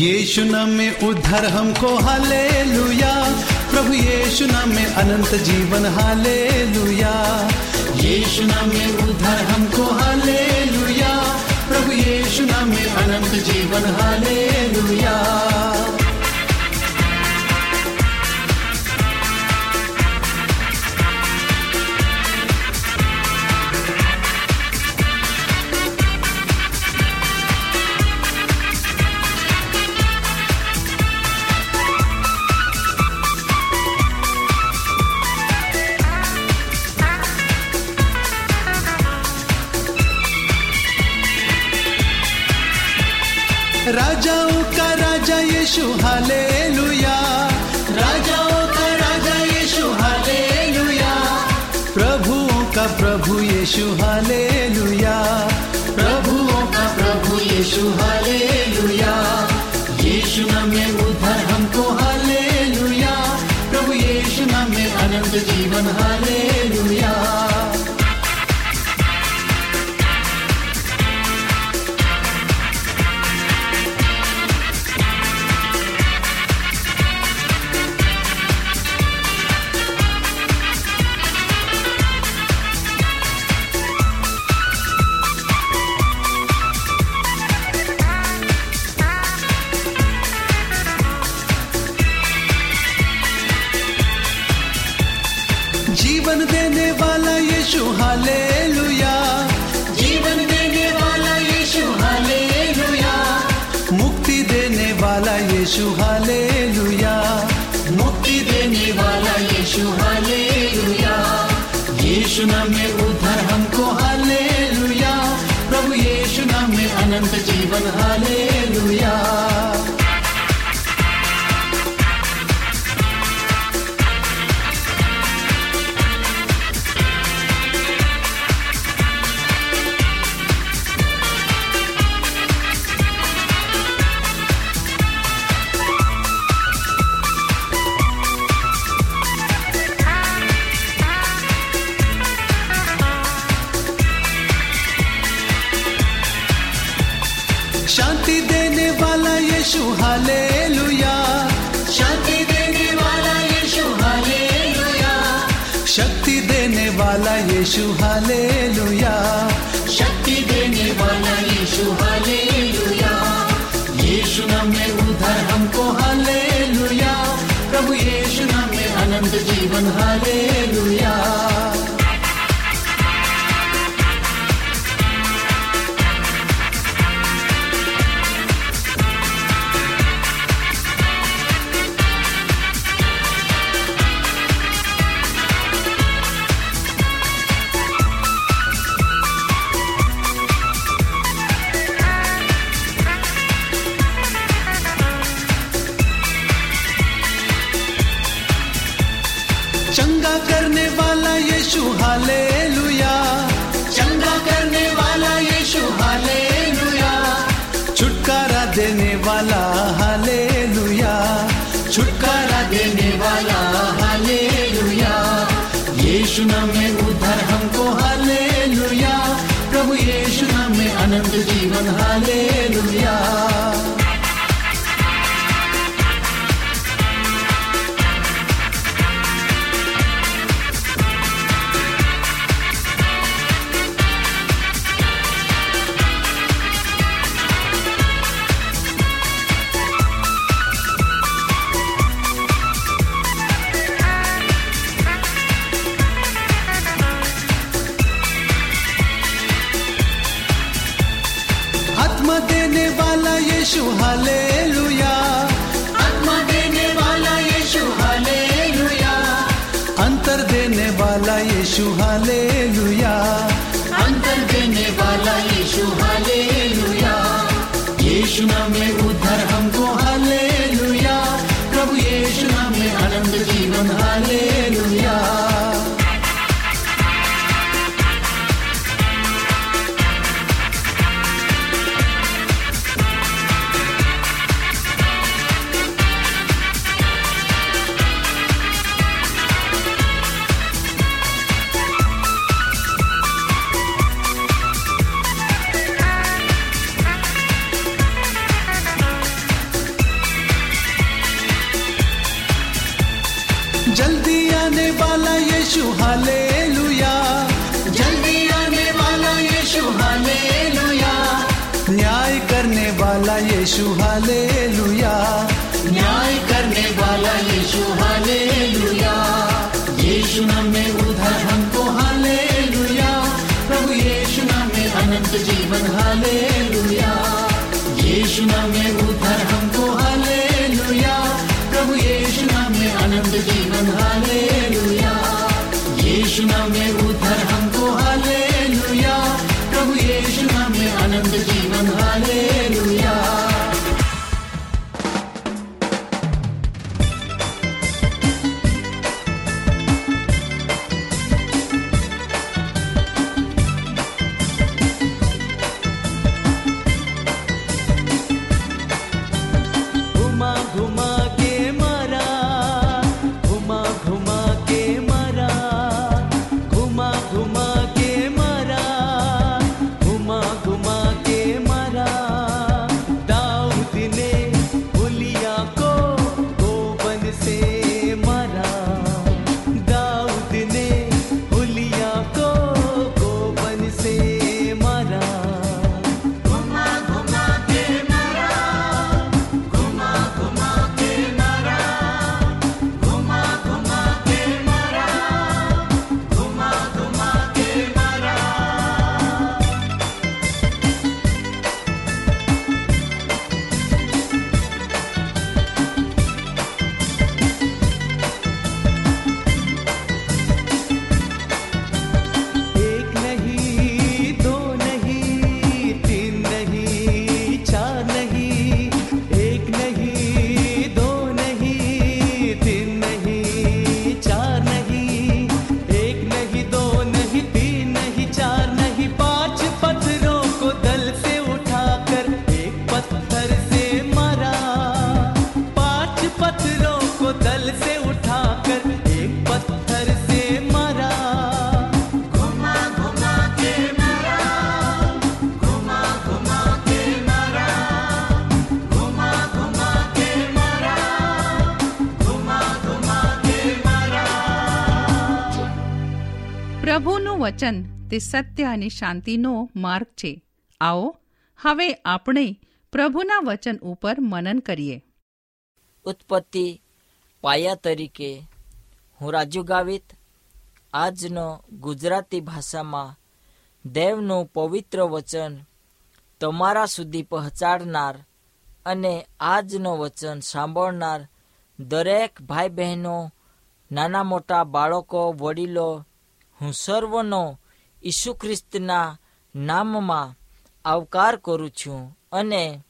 यीशु नाम में उद्धार हमको हाले लुया प्रभु यीशु नाम में अनंत जीवन हाले लुया यीशु नाम में उद्धार हमको हाले लुया प्रभु यीशु नाम में अनंत जीवन, हालेलुया। राजाओं यीशु, हालेलुया। प्रभुओं का प्रभु यीशु, हालेलुया। यीशु नाम में उद्धार हमको, हालेलुया। प्रभु यीशु नाम में अनंत जीवन हालेलुया यीशु यीशु नाम में उद्धार हमको हालेलुया प्रभु यीशु नाम में अनंत जीवन हालेलुया प्रभु यीशु नाम में आनंद जीवन हालेलुया વચન તે સત્ય અને શાંતિનો માર્ગ છે. આવો, હવે આપણે પ્રભુના વચન ઉપર મનન કરીએ. ઉત્પત્તિ પાયા તરીકે હું રાજુ ગાવિત, આજનો ગુજરાતી ભાષામાં દેવનું પવિત્ર વચન તમારા સુધી પહોંચાડનાર અને આજનો વચન સાંભળનાર દરેક ભાઈ બહેનો, નાના મોટા બાળકો, વડીલો હું સર્વનો ઈસુ ખ્રિસ્તના નામમાં આવકાર કરું છું અને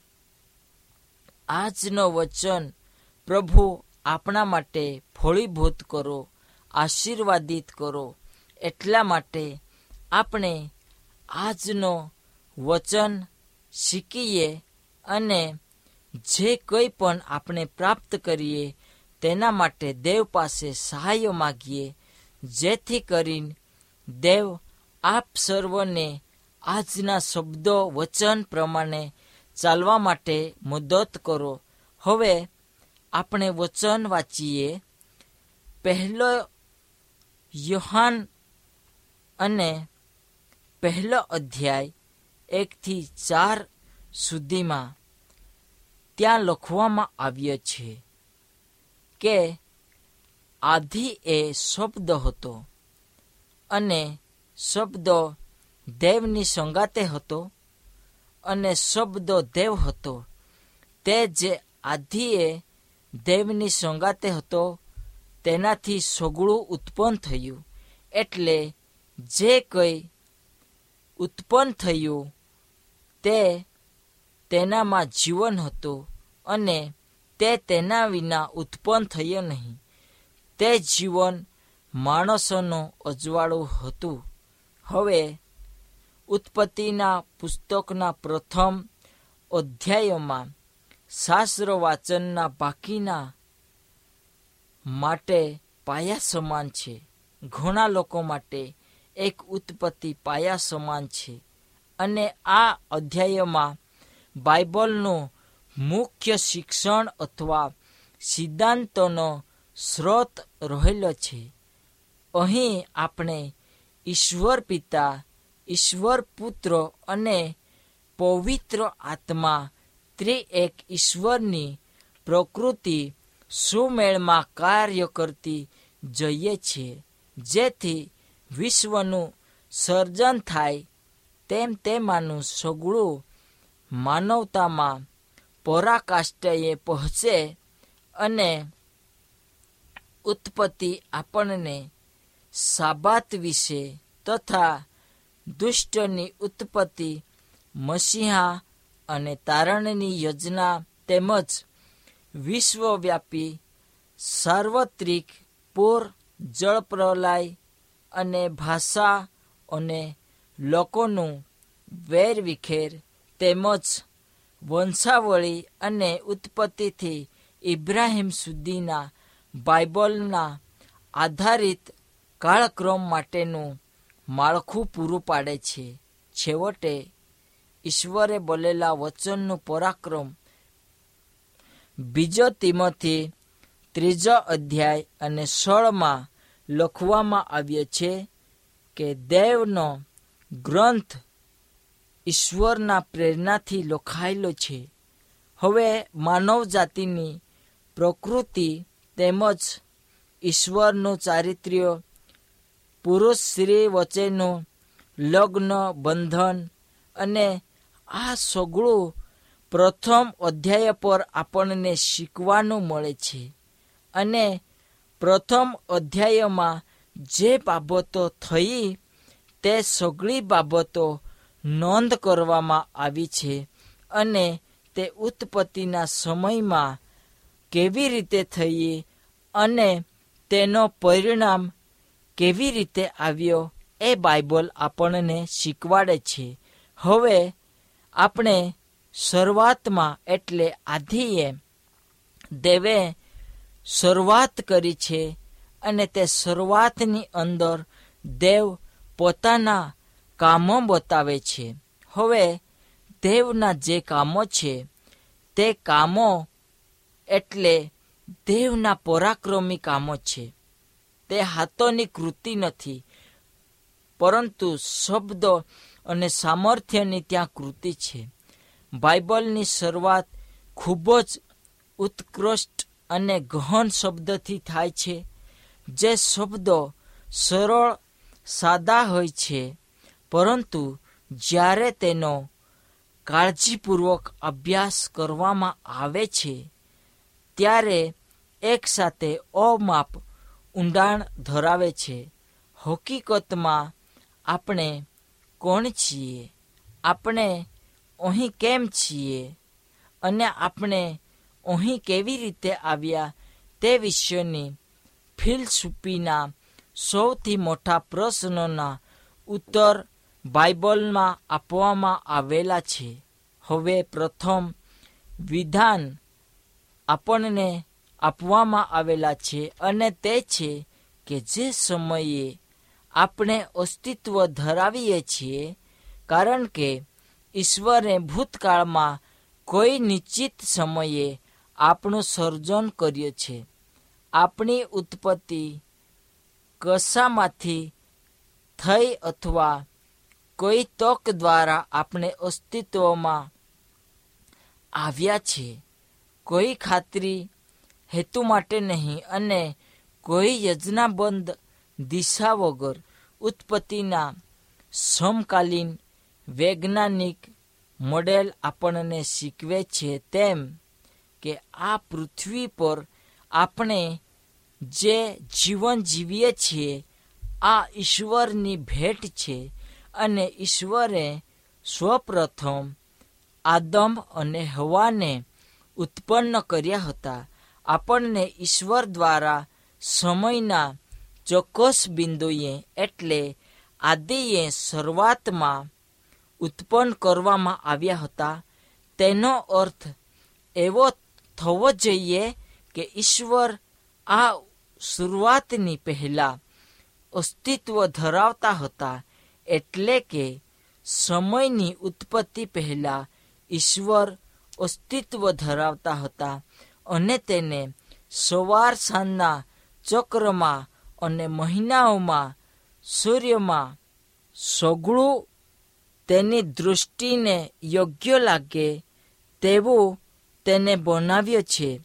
આજનો વચન પ્રભુ આપણા માટે ફળીભૂત કરો, આશીર્વાદિત કરો. એટલા માટે આપણે આજનો વચન શીખીએ અને જે કંઈ પણ આપણે પ્રાપ્ત કરીએ, તેના માટે દેવ પાસે સહાય માગીએ, જેથી કરીને દેવ, આપ સર્વને આજના શબ્દો વચન પ્રમાણે ચાલવા માટે મદદ કરો. હવે આપણે વચન વાંચીએ. પહેલો યોહાન અને પહેલો અધ્યાય એકથી ચાર સુધીમાં ત્યાં લખવામાં આવ્યો છે કે, આધિ એ શબ્દ હતો. અને શબ્દ દેવની સંગાતે હતો અને શબ્દો દેવ હતો. તે જે આધિએ દેવની સંગાતે હતો, તેનાથી સગળું ઉત્પન્ન થયું. એટલે જે કંઈ ઉત્પન્ન થયું, તે તેનામાં જીવન હતું અને તે તેના વિના ઉત્પન્ન થયો નહીં. તે જીવન માણસોનું અજવાળું હતું. હવે ઉત્પત્તિના પુસ્તકના પ્રથમ અધ્યાયોમાં શાસ્ત્ર વાચનના બાકીના માટે પાયા સમાન છે. ઘણા લોકો માટે એક ઉત્પત્તિ પાયા સમાન છે. અને આ અધ્યાયમાં બાઇબલનું મુખ્ય શિક્ષણ અથવા સિદ્ધાંતોનો સ્રોત રહેલો છે. અહીં આપણે ઈશ્વર પિતા, ઈશ્વર પુત્ર અને પવિત્ર આત્મા ત્રિએક ઈશ્વરની પ્રકૃતિ સુમેળમાં કાર્ય કરતી જઈએ છીએ. જેથી વિશ્વનું સર્જન થાય તેમ તેમાંનું સગળું માનવતામાં પરાકાષ્ઠએ પહોંચે અને ઉત્પત્તિ આપણને સાબાત વિશે તથા દુષ્ટની ઉત્પત્તિ મસીહા અને તારણની યોજના તેમજ વિશ્વવ્યાપી સાર્વત્રિક પૂર જળપ્રલય અને ભાષા અને લોકોનું વેરવિખેર તેમજ વંશાવળી અને ઉત્પત્તિથી ઇબ્રાહિમ સુધીના બાઇબલના આધારિત કાળક્રમ માટેનું માળખું પૂરું પાડે છે. છેવટે ઈશ્વરે બોલેલા વચનનું પરાક્રમ બીજો તીમથી ત્રીજો અધ્યાય અને સોળમાં લખવામાં આવ્યો છે કે દેવનો ગ્રંથ ઈશ્વરના પ્રેરણાથી લખાયેલો છે. હવે માનવ જાતિની પ્રકૃતિ તેમજ ઈશ્વરનું ચારિત્ર્ય પુરુષ સ્ત્રી વચ્ચેનું લગ્ન, બંધન અને આ સગળું પ્રથમ અધ્યાય પર આપણને શીખવાનું મળે છે. અને પ્રથમ અધ્યાયમાં જે બાબતો થઈ તે સગળી બાબતો નોંધ કરવામાં આવી છે અને તે ઉત્પત્તિના સમયમાં કેવી રીતે થઈ અને તેનો પરિણામ કેવી રીતે આવ્યો એ બાઇબલ આપણને શીખવાડે છે. હવે આપણે શરૂઆતમાં એટલે આધિએ દેવે શરૂઆત કરી છે અને તે શરૂઆતની અંદર દેવ પોતાના કામો બતાવે છે. હવે દેવના જે કામો છે, તે કામો એટલે દેવના પરાક્રમી કામો છે. તે હાથોની કૃતિ નથી. પરંતુ શબ્દો અને સામર્થ્યની ત્યાં કૃતિ છે. બાઇબલની શરૂઆત ખૂબ જ ઉત્કૃષ્ટ અને ગહન શબ્દથી થાય છે, જે શબ્દો સરળ, સાદા હોય છે, પરંતુ જ્યારે તેનો કાળજીપૂર્વક અભ્યાસ કરવામાં આવે છે, ત્યારે એકસાથે અમાપ ઊંડાણ ધરાવે છે. હકીકતમાં આપણે કોણ છીએ? આપણે અહીં કેમ છીએ? અને આપણે અહીં કેવી રીતે આવ્યા? તે વિષયની ફિલસૂફીના સૌથી મોટા પ્રશ્નોના ઉત્તર બાઇબલમાં આપવામાં આવેલા છે. હવે પ્રથમ વિધાન આપણને આપવામાં આવેલા છે અને તે છે કે જે સમયે આપણે અસ્તિત્વ ધરાવીએ છીએ, કારણ કે ઈશ્વરે ભૂતકાળમાં કોઈ નિશ્ચિત સમયે આપણું સર્જન કર્યું છે. આપણી ઉત્પત્તિ કશામાંથી થઈ અથવા કોઈ તક દ્વારા આપણે અસ્તિત્વમાં આવ્યા છે. કોઈ ખાતરી હેતુ માટે નહીં અને કોઈ યોજનાબંધ દિશા વગર ઉત્પત્તિના સમકાલીન વૈજ્ઞાનિક મોડેલ આપણને શીખવે છે તેમ કે આ પૃથ્વી પર આપણે જે જીવન જીવીએ છીએ, આ ઈશ્વરની ભેટ છે અને ઈશ્વરે સૌપ્રથમ આદમ અને હવાને ઉત્પન્ન કર્યા હતા. આપણને ઈશ્વર દ્વારા સમયના ચોક્કસ બિંદુએ એટલે આદિએ શરૂઆતમાં ઉત્પન્ન કરવામાં આવ્યા હતા. તેનો અર્થ એવો થવો જોઈએ કે ઈશ્વર આ શરૂઆતની પહેલા અસ્તિત્વ ધરાવતા હતા એટલે કે સમયની ઉત્પત્તિ પહેલા ઈશ્વર અસ્તિત્વ ધરાવતા હતા. અને તેને સવાર સાંજના ચક્રમાં અને મહિનાઓમાં સૂર્યમાં સગળું તેની દૃષ્ટિને યોગ્ય લાગે તેવું તેને બનાવ્યો છે.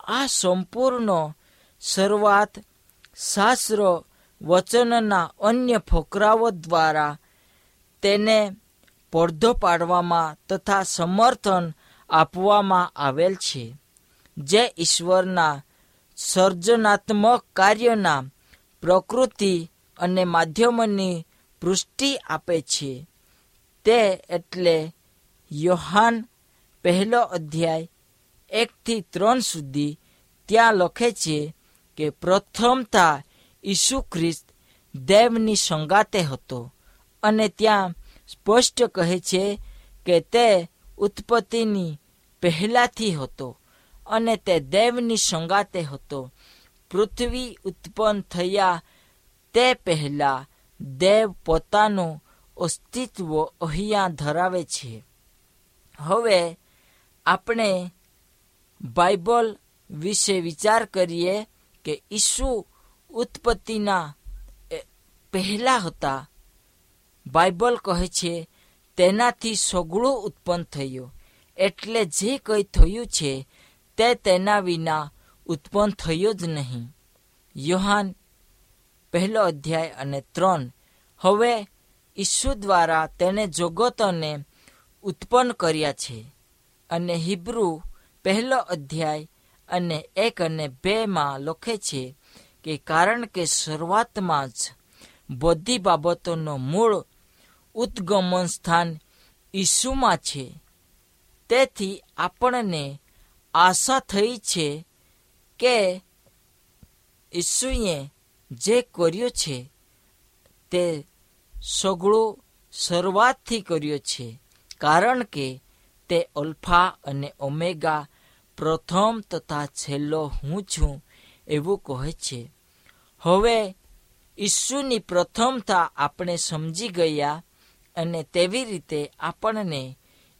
આ સંપૂર્ણ શરૂઆત શાસ્ત્ર વચનના અન્ય ફકરાઓ દ્વારા તેને પડધો પાડવામાં તથા સમર્થન આપવામાં આવેલ છે. જે ઈશ્વરના સર્જનાત્મક કાર્યના પ્રકૃતિ અને માધ્યમોની પુષ્ટિ આપે છે. તે એટલે યોહાન પહેલો અધ્યાય એકથી ત્રણ સુધી ત્યાં લખે છે કે પ્રથમતા ઈસુ ખ્રિસ્ત દેવની સંગાતે હતો અને ત્યાં સ્પષ્ટ કહે છે કે તે ઉત્પત્તિની પહેલાથી હતો. અને તે દેવની સંગાતે હતો. પૃથ્વી ઉત્પન્ન થયા તે પહેલા દેવ પોતાનું અસ્તિત્વ અહીંયા ધરાવે છે. હવે આપણે બાઇબલ વિશે વિચાર કરીએ કે ઈસુ ઉત્પત્તિના પહેલા હતા. બાઇબલ કહે છે, તેનાથી સગળું ઉત્પન્ન થયું. એટલે જે કંઈ થયું છે તે તેના વિના ઉત્પન્ન થયો જ નહીં. યોહાન પહેલો અધ્યાય અને ત્રણ. હવે ઈસુ દ્વારા તેને જગતોને ઉત્પન્ન કર્યા છે અને હિબ્રુ પહેલો અધ્યાય અને એક અને બેમાં લખે છે કે કારણ કે શરૂઆતમાં જ બધી બાબતોનો મૂળ ઉદ્ગમન સ્થાન ઈસુમાં છે, તેથી આપણને આશા થઈ છે કે ઈસુએ જે કર્યો છે તે સગળું શરૂઆતથી કર્યો છે, કારણ કે તે અલ્ફા અને ઓમેગા પ્રથમ તથા છેલ્લો હું છું એવું કહે છે. હવે ઈસુની પ્રથમતા આપણે સમજી ગયા અને તેવી રીતે આપણને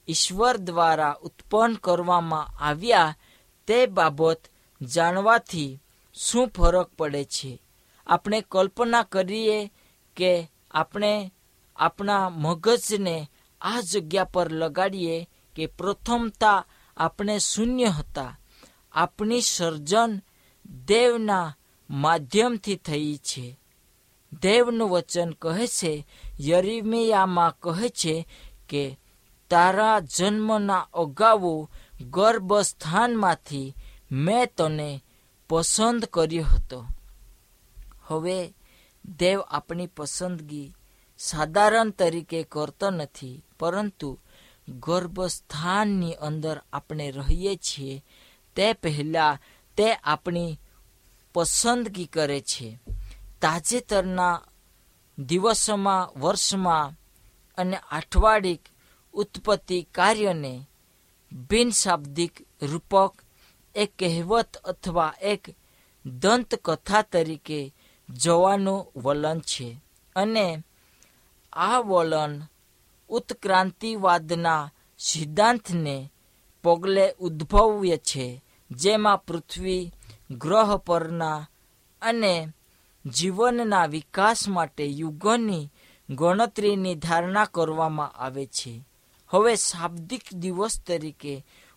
ઈશ્વર દ્વારા ઉત્પન્ન કરવામાં આવ્યા તે બાબત જાણવાથી શું ફરક પડે છે? આપણે કલ્પના કરીએ કે આપણે આપણા મગજને આ જગ્યા પર લગાડીએ કે પ્રથમતા આપણે શૂન્ય હતા. આપણી સર્જન દેવના માધ્યમથી થઈ છે. દેવનું વચન કહે છે, યરિમિયામાં કહે છે કે તારા જન્મના અગાઉ ગર્ભસ્થાનમાંથી મેં તને પસંદ કર્યો હતો. હવે દેવ આપણી પસંદગી સાધારણ તરીકે કરતો નથી, પરંતુ ગર્ભસ્થાનની અંદર આપણે રહીએ છીએ, તે પહેલાં તે આપણી પસંદગી કરે છે. તાજેતરના દિવસોમાં, વર્ષમાં અને અઠવાડિક ઉત્પત્તિ કાર્યને બિનશાબ્દિક રૂપક, એક કહેવત અથવા એક દંતકથા તરીકે જોવાનું વલણ છે. અને આ વલણ ઉત્ક્રાંતિવાદના સિદ્ધાંતને પગલે ઉદ્ભવ્ય છે, જેમાં પૃથ્વી, ગ્રહ પરના અને જીવનના વિકાસ માટે યુગોની ગણતરીની ધારણા કરવામાં આવે છે. હવે શાબ્દિક દિવસ તરીકે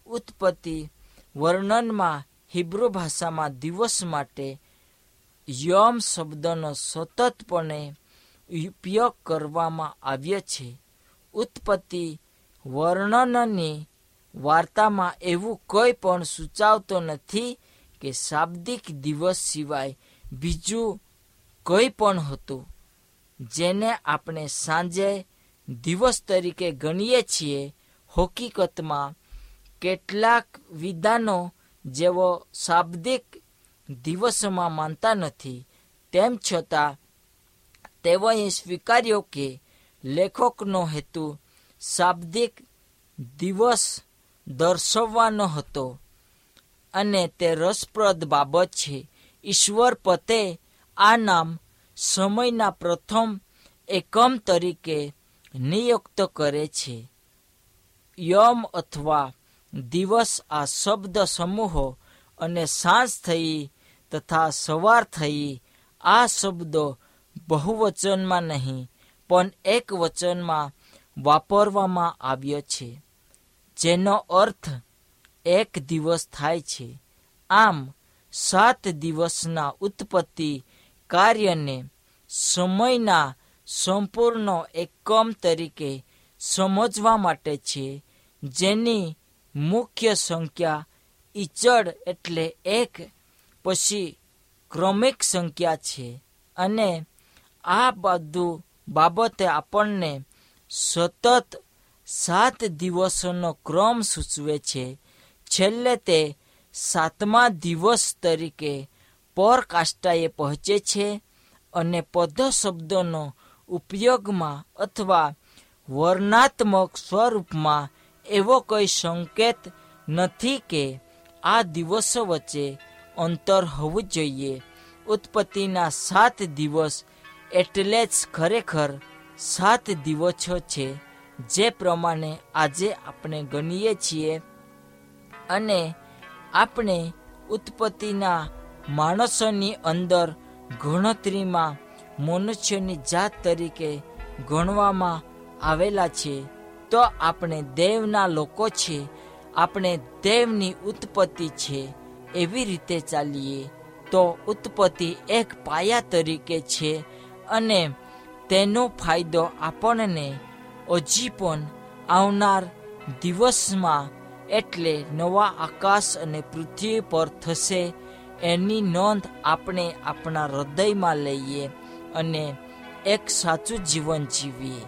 ઉત્પત્તિ વર્ણનમાં હિબ્રુ ભાષામાં દિવસ માટે યમ શબ્દનો સતતપણે ઉપયોગ કરવામાં આવ્યો છે. ઉત્પત્તિ વર્ણનની વાર્તામાં એવું કોઈ પણ સૂચાવતો નથી કે શાબ્દિક દિવસ સિવાય બીજું કંઈ પણ હતું, જેને આપણે સાંજે દિવસ તરીકે ગણીએ છીએ હકીકતમાં કેટલાક વિધાનો જેવો શાબ્દિક દિવસમાં માનતા નથી, તેમ છતાં તેઓએ સ્વીકાર્યો કે લેખકનો હેતુ શાબ્દિક દિવસ દર્શાવવાનો હતો અને તે રસપ્રદ બાબત છે. ઈશ્વર પતે આ નામ સમયના પ્રથમ એકમ તરીકે નિયુક્ત કરે છે. યમ અથવા દિવસ આ શબ્દ સમૂહો અને સાંજ થઈ તથા સવાર થઈ આ શબ્દો બહુવચનમાં નહીં, પણ એક વચનમાં વાપરવામાં આવ્યો છે, જેનો અર્થ એક દિવસ થાય છે. આમ, સાત દિવસના ઉત્પત્તિ કાર્યને સમયના સંપૂર્ણ એકમ તરીકે સમજવા માટે છે, જેની મુખ્ય સંખ્યા ઈચડ એટલે એક, પછી ક્રમિક સંખ્યા છે. અને આ બધું બાબતે આપણને સતત સાત દિવસોનો ક્રમ સૂચવે છે. છેલ્લે તે સાતમા દિવસ તરીકે પરકાષ્ટાએ પહોંચે છે અને પદ શબ્દોનો ઉપયોગમાં અથવા વર્ણાત્મક સ્વરૂપમાં એવો કોઈ સંકેત નથી કે આ દિવસો વચ્ચે અંતર હોવું જોઈએ. ઉત્પત્તિના સાત દિવસ એટલે જ ખરેખર સાત દિવસો છે, જે પ્રમાણે આજે આપણે ગણીએ છીએ. અને આપણે ઉત્પત્તિના માણસોની અંદર ગણતરીમાં મનુષ્યની જાત તરીકે ગણવામાં આવેલા છે. તો આપણે દેવના લોકો છે. આપણે દેવની ઉત્પત્તિ છે. એવી રીતે ચાલીએ. તો ઉત્પત્તિ એક પાયા તરીકે છે અને તેનો ફાયદો આપણને હજી પણ આવનાર દિવસમાં એટલે નવા આકાશ અને પૃથ્વી પર થશે એની નોંધ આપણે આપણા હૃદયમાં લઈએ. અને એક સાચું જીવન જીવીએ.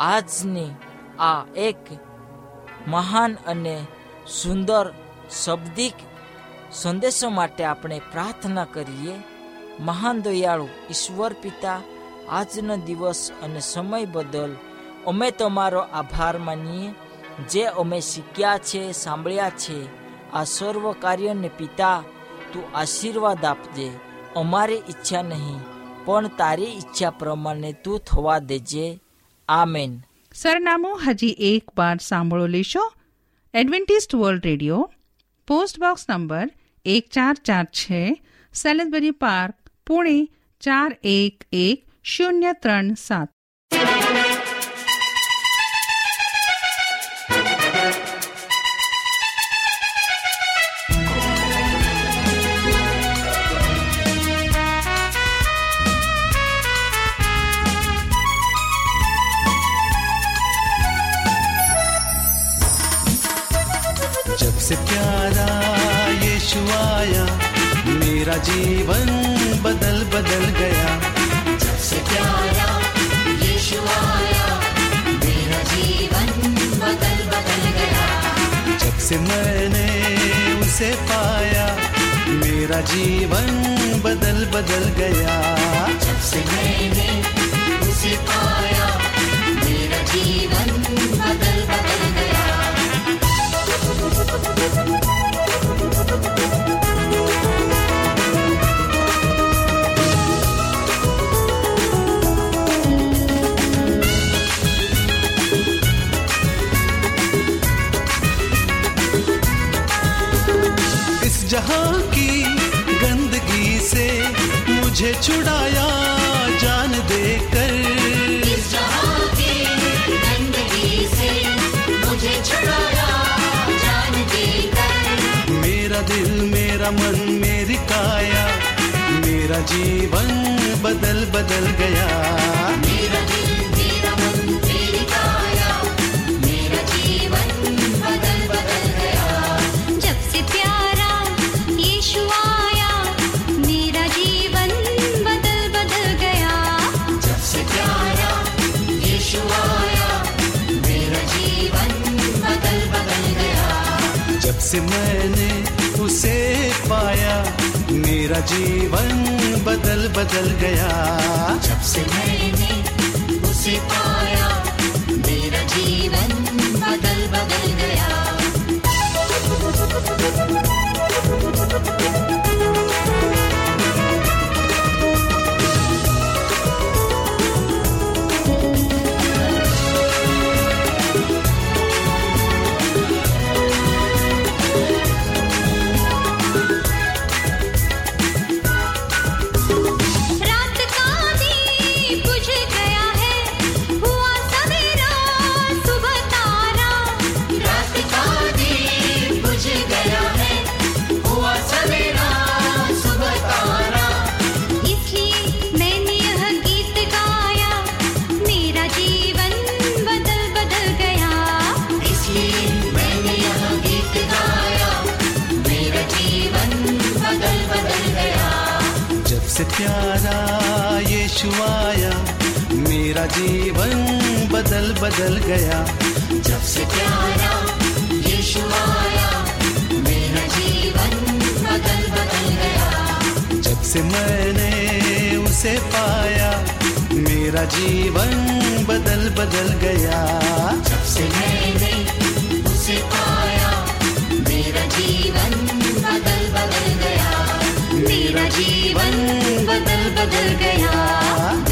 આજની આ એક મહાન અને સુંદર શબ્દિક સંદેશો માટે આપણે પ્રાર્થના કરીએ, મહાન દયાળુ, ઈશ્વર પિતા, આજનો દિવસ અને સમય બદલ અમે તમારો આભાર માનીએ. જે અમે શીખ્યા છે, સાંભળ્યા છે, આ સર્વ કાર્યને પિતા, તું આશીર્વાદ આપજે. અમારી ઈચ્છા નહીં પણ તારી ઈચ્છા પ્રમાણે તું થવા દેજે. આમેન. સરનામું હજી એક વાર સાંભળો લેશો. Adventist world radio, post box number એક ચાર ચાર છે સેલેસબરી પાર્ક, પુણે ચાર એક એક શૂન્ય ત્રણ સાત. मेरा जीवन बदल बदल गया। जब से प्यारा यीशु आया मेरा जीवन बदल बदल गया। जब से मैंने उसे पाया मेरा जीवन बदल बदल गया। जब से मैंने उसे पाया मेरा जीवन बदल छुड़ाया जान देकर। इस जहाँ की गंदगी से मुझे छुड़ाया जान देकर। मेरा दिल मेरा मन मेरी काया मेरा जीवन बदल बदल गया। मेरा से मैंने उसे पाया। मेरा जीवन बदल बदल गया। जब से मैंने उसे पाया, मेरा जीवन बदल बदल मेरा जीवन बदल बदल गया। जब से प्यारा यीशु आया मेरा जीवन बदल बदल गया। जब से मैंने उसे पाया मेरा जीवन बदल बदल गया। जब से मैंने उसे पाया मेरा जीवन बदल बदल गया। मेरा जीवन बदल बदल गया।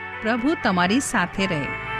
પ્રભુ તમારી સાથે રહે.